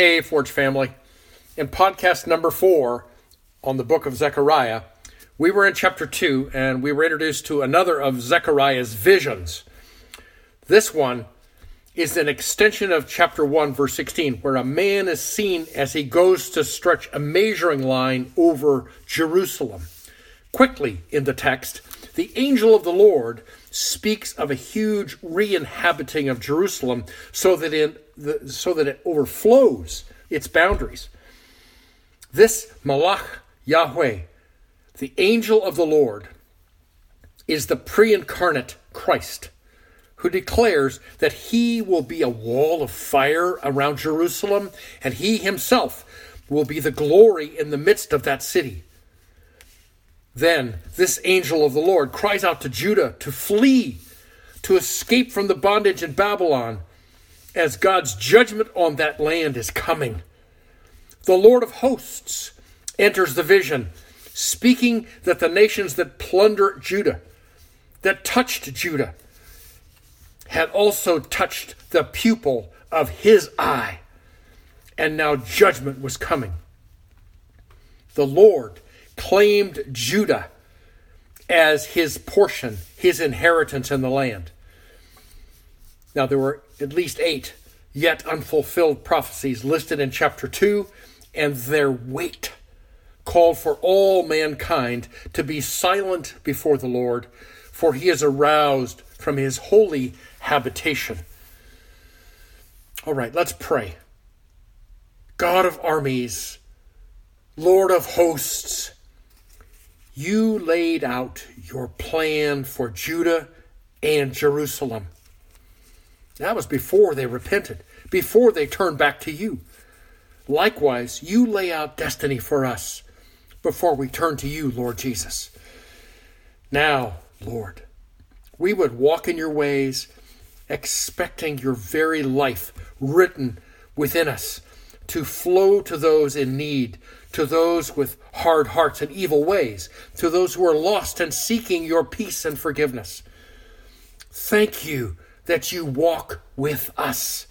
Hey, Forge family. In podcast number four on the book of Zechariah, we were in chapter two and we were introduced to another of Zechariah's visions. This one is an extension of chapter 1, verse 16, where a man is seen as he goes to stretch a measuring line over Jerusalem. Quickly in the text, the angel of the Lord speaks of a huge re-inhabiting of Jerusalem so that in the, so that it overflows its boundaries. This Malach Yahweh, the angel of the Lord, is the pre-incarnate Christ who declares that he will be a wall of fire around Jerusalem and he himself will be the glory in the midst of that city. Then this angel of the Lord cries out to Judah to flee, to escape from the bondage in Babylon, as God's judgment on that land is coming. The Lord of hosts enters the vision, speaking that the nations that plunder Judah, that touched Judah, had also touched the pupil of his eye, and now judgment was coming. The Lord claimed Judah as his portion, his inheritance in the land. Now, there were at least eight yet unfulfilled prophecies listed in chapter 2, and their weight called for all mankind to be silent before the Lord, for he is aroused from his holy habitation. All right, let's pray. God of armies, Lord of hosts, you laid out your plan for Judah and Jerusalem. That was before they repented, before they turned back to you. Likewise, you lay out destiny for us before we turn to you, Lord Jesus. Now, Lord, we would walk in your ways, expecting your very life written within us to flow to those in need, to those with hard hearts and evil ways, to those who are lost and seeking your peace and forgiveness. Thank you that you walk with us.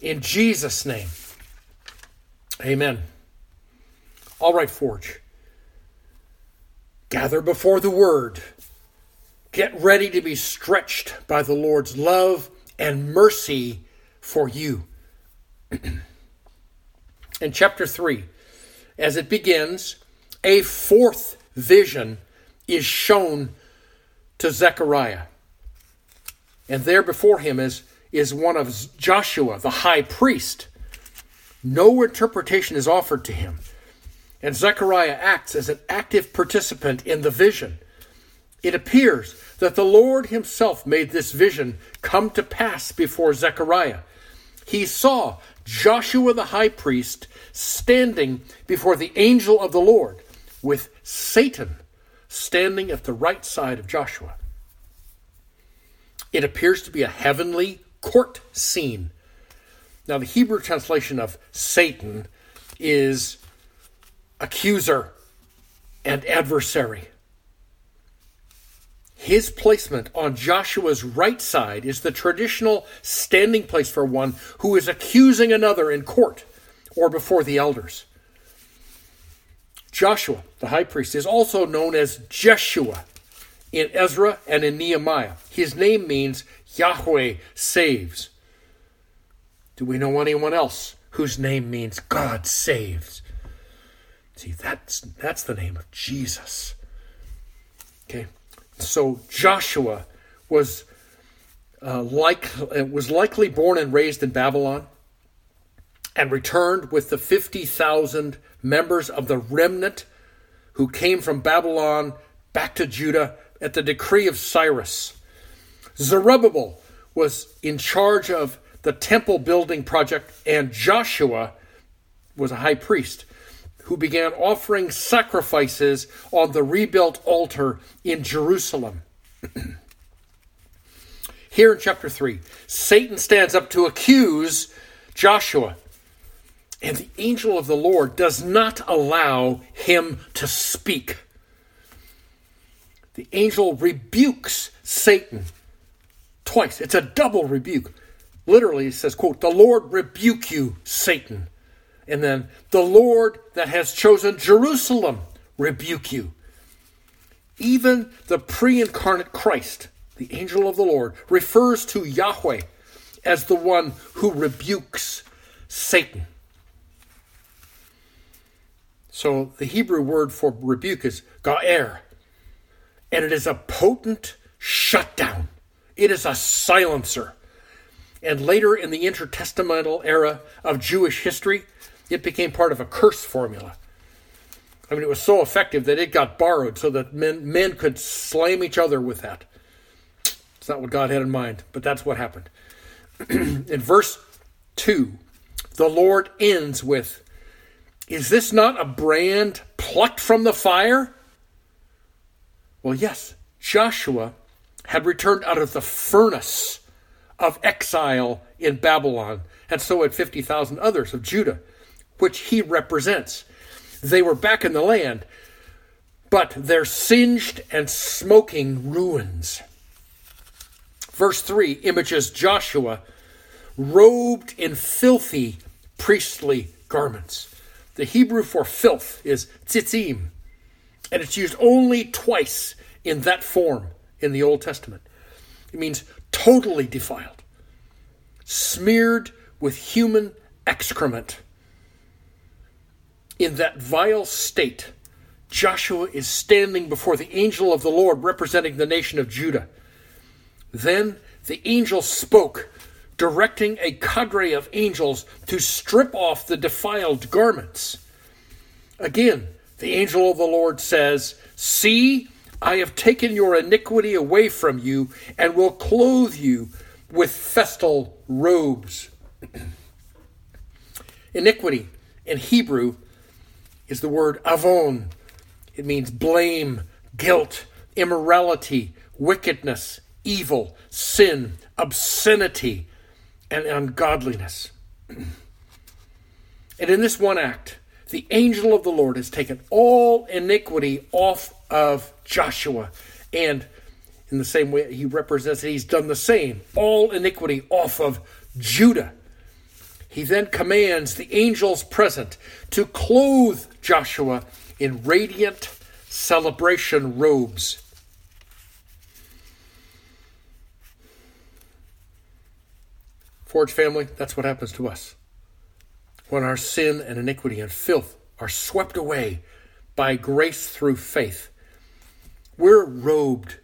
In Jesus' name, amen. All right, Forge. Gather before the word. Get ready to be stretched by the Lord's love and mercy for you. In chapter 3, as it begins, a fourth vision is shown to Zechariah. And there before him is, is one of Joshua, the high priest. No interpretation is offered to him. And Zechariah acts as an active participant in the vision. It appears that the Lord himself made this vision come to pass before Zechariah. He saw Joshua the high priest standing before the angel of the Lord, with Satan standing at the right side of Joshua. It appears to be a heavenly court scene. Now, the Hebrew translation of Satan is accuser and adversary. His placement on Joshua's right side is the traditional standing place for one who is accusing another in court or before the elders. Joshua, the high priest, is also known as Jeshua in Ezra and in Nehemiah. His name means Yahweh saves. Do we know anyone else whose name means God saves? See, that's that's the name of Jesus. Okay. So Joshua was uh, like was likely born and raised in Babylon, and returned with the fifty thousand members of the remnant who came from Babylon back to Judah at the decree of Cyrus. Zerubbabel was in charge of the temple building project, and Joshua was a high priest who began offering sacrifices on the rebuilt altar in Jerusalem. Here in chapter 3, Satan stands up to accuse Joshua, and the angel of the Lord does not allow him to speak. The angel rebukes Satan twice. It's a double rebuke. literally it says, quote, the Lord rebuke you, Satan. And then the Lord that has chosen Jerusalem rebuke you. Even the pre incarnate Christ, the angel of the Lord, refers to Yahweh as the one who rebukes Satan. So the Hebrew word for rebuke is ga'er, and it is a potent shutdown. It is a silencer. And later in the intertestamental era of Jewish history, it became part of a curse formula. I mean, it was so effective that it got borrowed so that men, men could slam each other with that. It's not what God had in mind, but that's what happened. in verse 2, the Lord ends with Is this not a brand plucked from the fire? Well, yes, Joshua had returned out of the furnace of exile in Babylon, and so had 50,000 others of Judah, which he represents. They were back in the land, but they're singed and smoking ruins. Verse 3 images Joshua robed in filthy priestly garments. The Hebrew for filth is tzitzim, and it's used only twice in that form in the Old Testament. It means totally defiled, smeared with human excrement. In that vile state, Joshua is standing before the angel of the Lord representing the nation of Judah. Then the angel spoke, directing a cadre of angels to strip off the defiled garments. Again, the angel of the Lord says, See, I have taken your iniquity away from you and will clothe you with festal robes. iniquity in Hebrew is the word avon. It means blame, guilt, immorality, wickedness, evil, sin, obscenity, and ungodliness. and in this one act, the angel of the Lord has taken all iniquity off of Joshua. And in the same way he represents it, he's done the same. All iniquity off of Judah. He then commands the angels present to clothe Joshua in radiant celebration robes. Forge family, that's what happens to us. When our sin and iniquity and filth are swept away by grace through faith, we're robed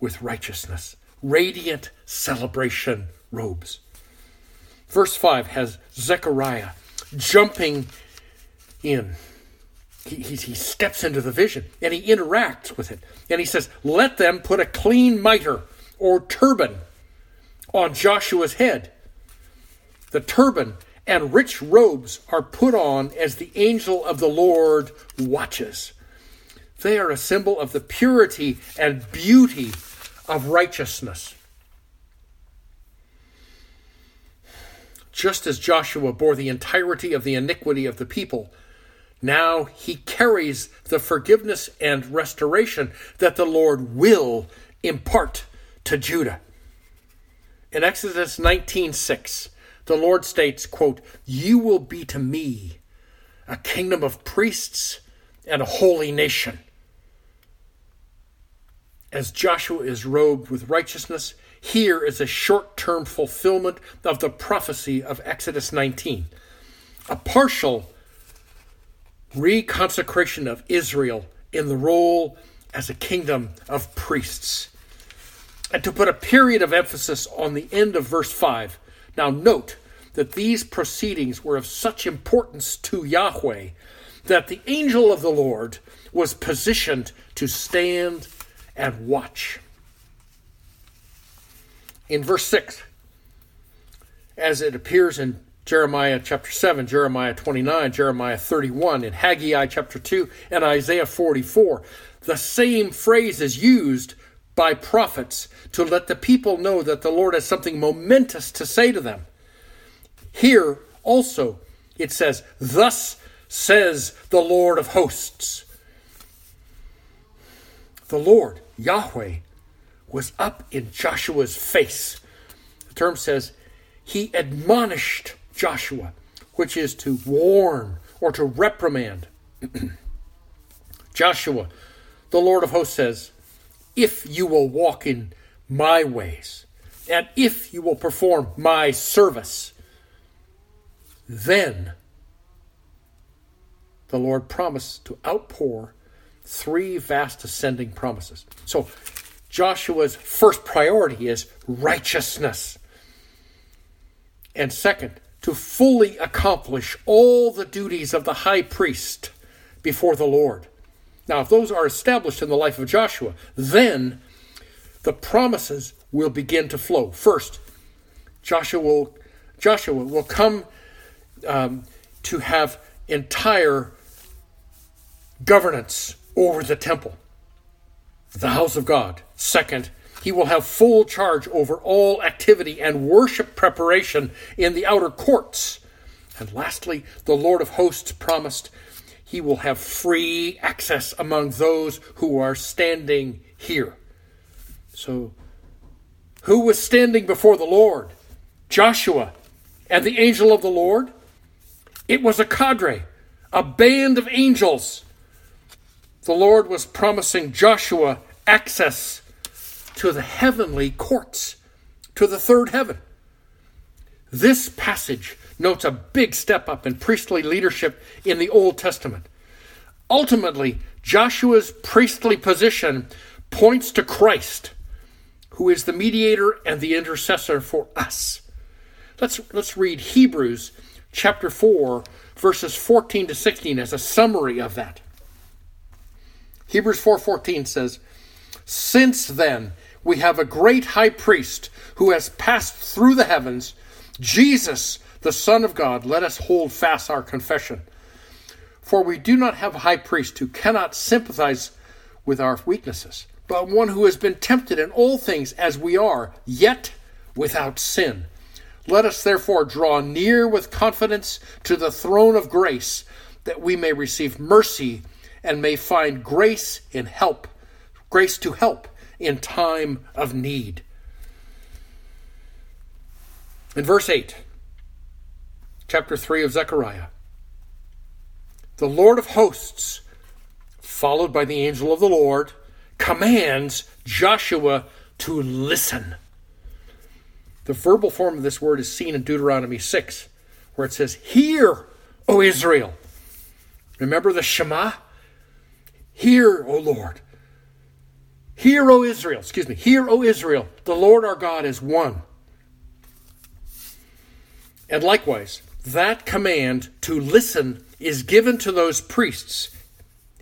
with righteousness, radiant celebration robes. Verse 5 has Zechariah jumping in. He, he, he, steps into the vision and he interacts with it. And he says, Let them put a clean mitre or turban on Joshua's head. The turban and rich robes are put on as the angel of the Lord watches. They are a symbol of the purity and beauty of righteousness. Just as Joshua bore the entirety of the iniquity of the people, now he carries the forgiveness and restoration that the Lord will impart to Judah. In Exodus 19:6, the Lord states, quote, "You will be to me a kingdom of priests and a holy nation." as Joshua is robed with righteousness, here is a short term fulfillment of the prophecy of Exodus 19. A partial reconsecration of Israel in the role as a kingdom of priests. And to put a period of emphasis on the end of verse 5. Now, note that these proceedings were of such importance to Yahweh that the angel of the Lord was positioned to stand and watch. In verse 6, as it appears in Jeremiah chapter 7, Jeremiah 29, Jeremiah 31, in Haggai chapter 2, and Isaiah 44, the same phrase is used by prophets to let the people know that the Lord has something momentous to say to them. Here also it says, Thus says the Lord of hosts. The Lord Yahweh was up in Joshua's face. The term says he admonished Joshua, which is to warn or to reprimand. Joshua, the Lord of hosts says, If you will walk in my ways, and if you will perform my service, then the Lord promised to outpour three vast ascending promises. So Joshua's first priority is righteousness. And second, to fully accomplish all the duties of the high priest before the Lord. Now, if those are established in the life of Joshua, then the promises will begin to flow. First, Joshua will, Joshua will come um, to have entire governance over the temple, the house of God. Second, he will have full charge over all activity and worship preparation in the outer courts. And lastly, the Lord of hosts promised he will have free access among those who are standing here. So, who was standing before the Lord? Joshua and the angel of the Lord? It was a cadre, a band of angels. The Lord was promising Joshua access to the heavenly courts, to the third heaven. This passage notes a big step up in priestly leadership in the Old Testament. Ultimately, Joshua's priestly position points to Christ, who is the mediator and the intercessor for us. Let's, let's read Hebrews chapter 4, verses 14 to 16 as a summary of that. Hebrews 4:14 says, "Since then we have a great high priest who has passed through the heavens, Jesus, the Son of God, let us hold fast our confession. For we do not have a high priest who cannot sympathize with our weaknesses, but one who has been tempted in all things as we are, yet without sin. Let us therefore draw near with confidence to the throne of grace, that we may receive mercy and may find grace in help, grace to help in time of need. In verse 8, chapter 3 of Zechariah, the Lord of hosts, followed by the angel of the Lord, commands Joshua to listen. The verbal form of this word is seen in Deuteronomy 6, where it says, Hear, O Israel. Remember the Shema? Hear, O Lord. Hear, O Israel. Excuse me. Hear, O Israel. The Lord our God is one. And likewise, that command to listen is given to those priests,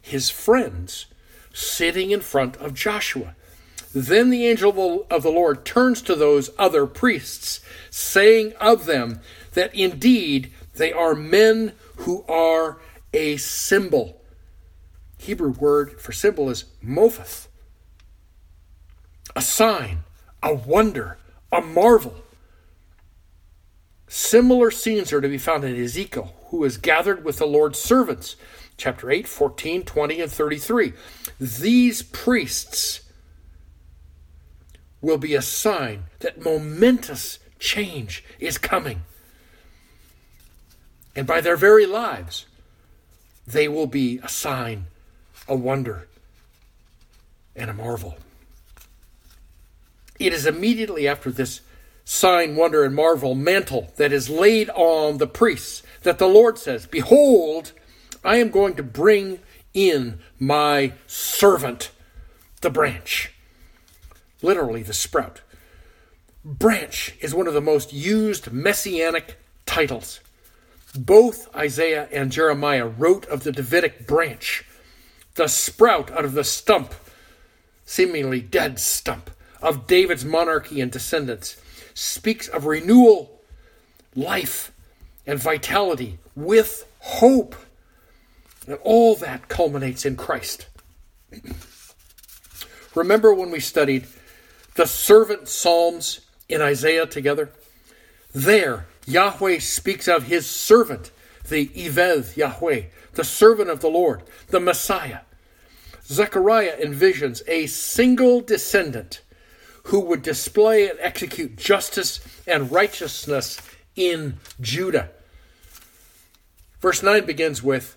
his friends, sitting in front of Joshua. Then the angel of the Lord turns to those other priests, saying of them that indeed they are men who are a symbol Hebrew word for symbol is mopheth. A sign, a wonder, a marvel. Similar scenes are to be found in Ezekiel, who is gathered with the Lord's servants, chapter 8, 14, 20, and 33. These priests will be a sign that momentous change is coming. And by their very lives, they will be a sign a wonder, and a marvel. It is immediately after this sign, wonder, and marvel mantle that is laid on the priests that the Lord says, Behold, I am going to bring in my servant, the branch. Literally, the sprout. Branch is one of the most used messianic titles. Both Isaiah and Jeremiah wrote of the Davidic branch the sprout out of the stump, seemingly dead stump, of David's monarchy and descendants, speaks of renewal, life, and vitality with hope. And all that culminates in Christ. Remember when we studied the servant Psalms in Isaiah together? There, Yahweh speaks of his servant, the Eved Yahweh, the servant of the Lord, the Messiah. Zechariah envisions a single descendant who would display and execute justice and righteousness in Judah. Verse 9 begins with,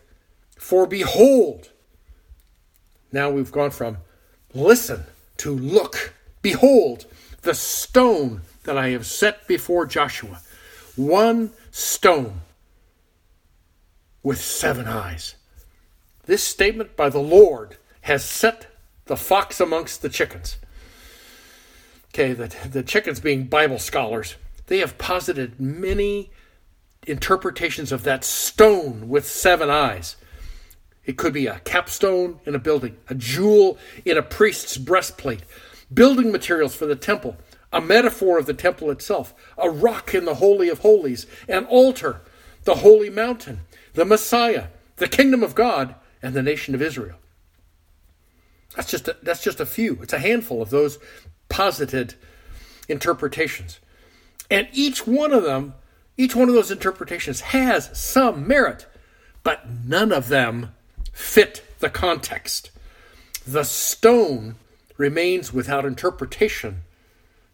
For behold, now we've gone from listen to look. Behold, the stone that I have set before Joshua, one stone with seven eyes. This statement by the Lord has set the fox amongst the chickens. Okay, the, the chickens being Bible scholars, they have posited many interpretations of that stone with seven eyes. It could be a capstone in a building, a jewel in a priest's breastplate, building materials for the temple, a metaphor of the temple itself, a rock in the Holy of Holies, an altar, the holy mountain, the Messiah, the kingdom of God, and the nation of Israel. That's just a, that's just a few. It's a handful of those posited interpretations. And each one of them, each one of those interpretations has some merit, but none of them fit the context. The stone remains without interpretation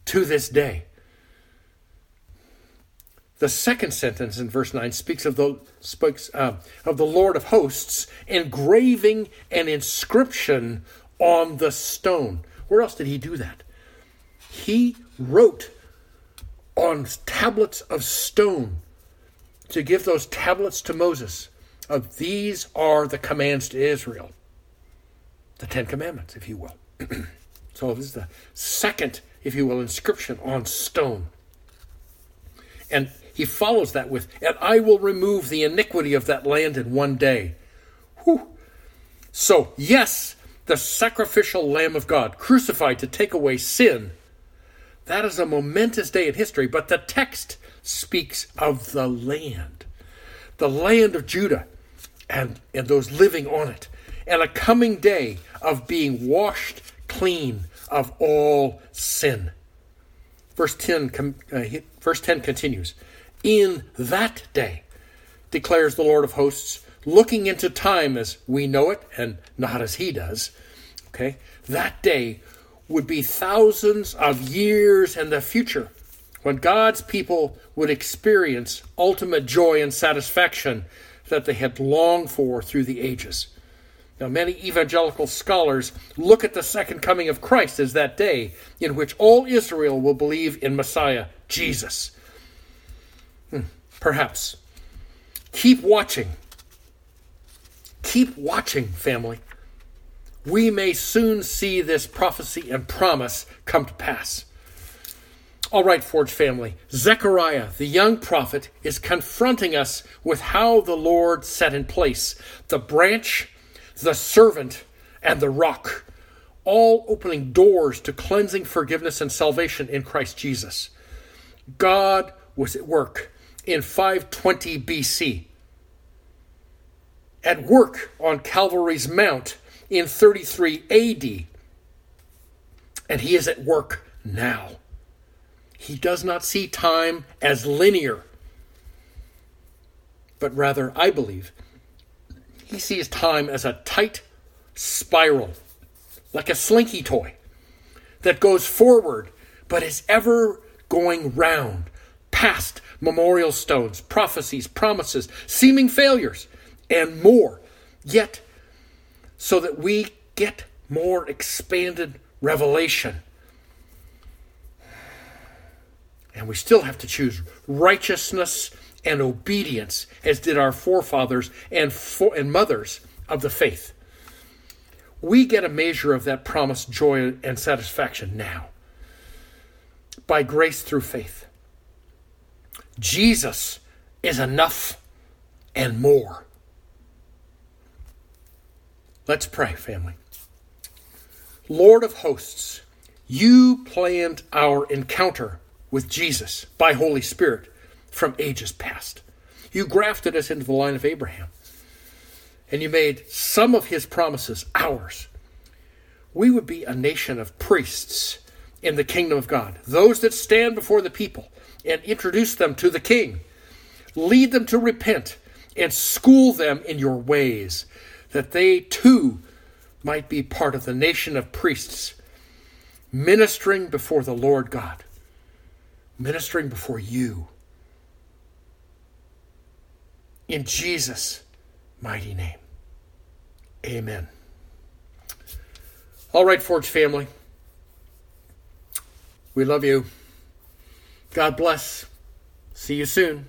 to this day. The second sentence in verse 9 speaks of the, speaks, uh, of the Lord of hosts engraving an inscription on the stone. Where else did he do that? He wrote on tablets of stone to give those tablets to Moses of these are the commands to Israel. The Ten Commandments, if you will. so this is the second, if you will, inscription on stone. And he follows that with, and I will remove the iniquity of that land in one day. Whew. So, yes, the sacrificial Lamb of God, crucified to take away sin, that is a momentous day in history, but the text speaks of the land, the land of Judah, and, and those living on it, and a coming day of being washed clean of all sin. Verse 10, uh, verse 10 continues In that day, declares the Lord of hosts, looking into time as we know it and not as he does, okay, that day would be thousands of years in the future when God's people would experience ultimate joy and satisfaction that they had longed for through the ages. Now, many evangelical scholars look at the second coming of Christ as that day in which all Israel will believe in Messiah, Jesus. Hmm, perhaps. Keep watching. Keep watching, family. We may soon see this prophecy and promise come to pass. All right, Forge family, Zechariah, the young prophet, is confronting us with how the Lord set in place the branch, the servant, and the rock, all opening doors to cleansing, forgiveness, and salvation in Christ Jesus. God was at work in 520 BC, at work on Calvary's Mount in 33 AD, and he is at work now. He does not see time as linear, but rather, I believe, he sees time as a tight spiral, like a slinky toy that goes forward but is ever going round, past memorial stones, prophecies, promises, seeming failures, and more. Yet, so that we get more expanded revelation And we still have to choose righteousness and obedience, as did our forefathers and, for, and mothers of the faith. We get a measure of that promised joy and satisfaction now by grace through faith. Jesus is enough and more. Let's pray, family. Lord of hosts, you planned our encounter with Jesus by Holy Spirit from ages past. You grafted us into the line of Abraham, and you made some of his promises ours. We would be a nation of priests in the kingdom of God, those that stand before the people and introduce them to the king, lead them to repent, and school them in your ways, that they too might be part of the nation of priests ministering before the Lord God, ministering before you. In Jesus' mighty name. Amen. All right, Forge family. We love you. God bless. See you soon.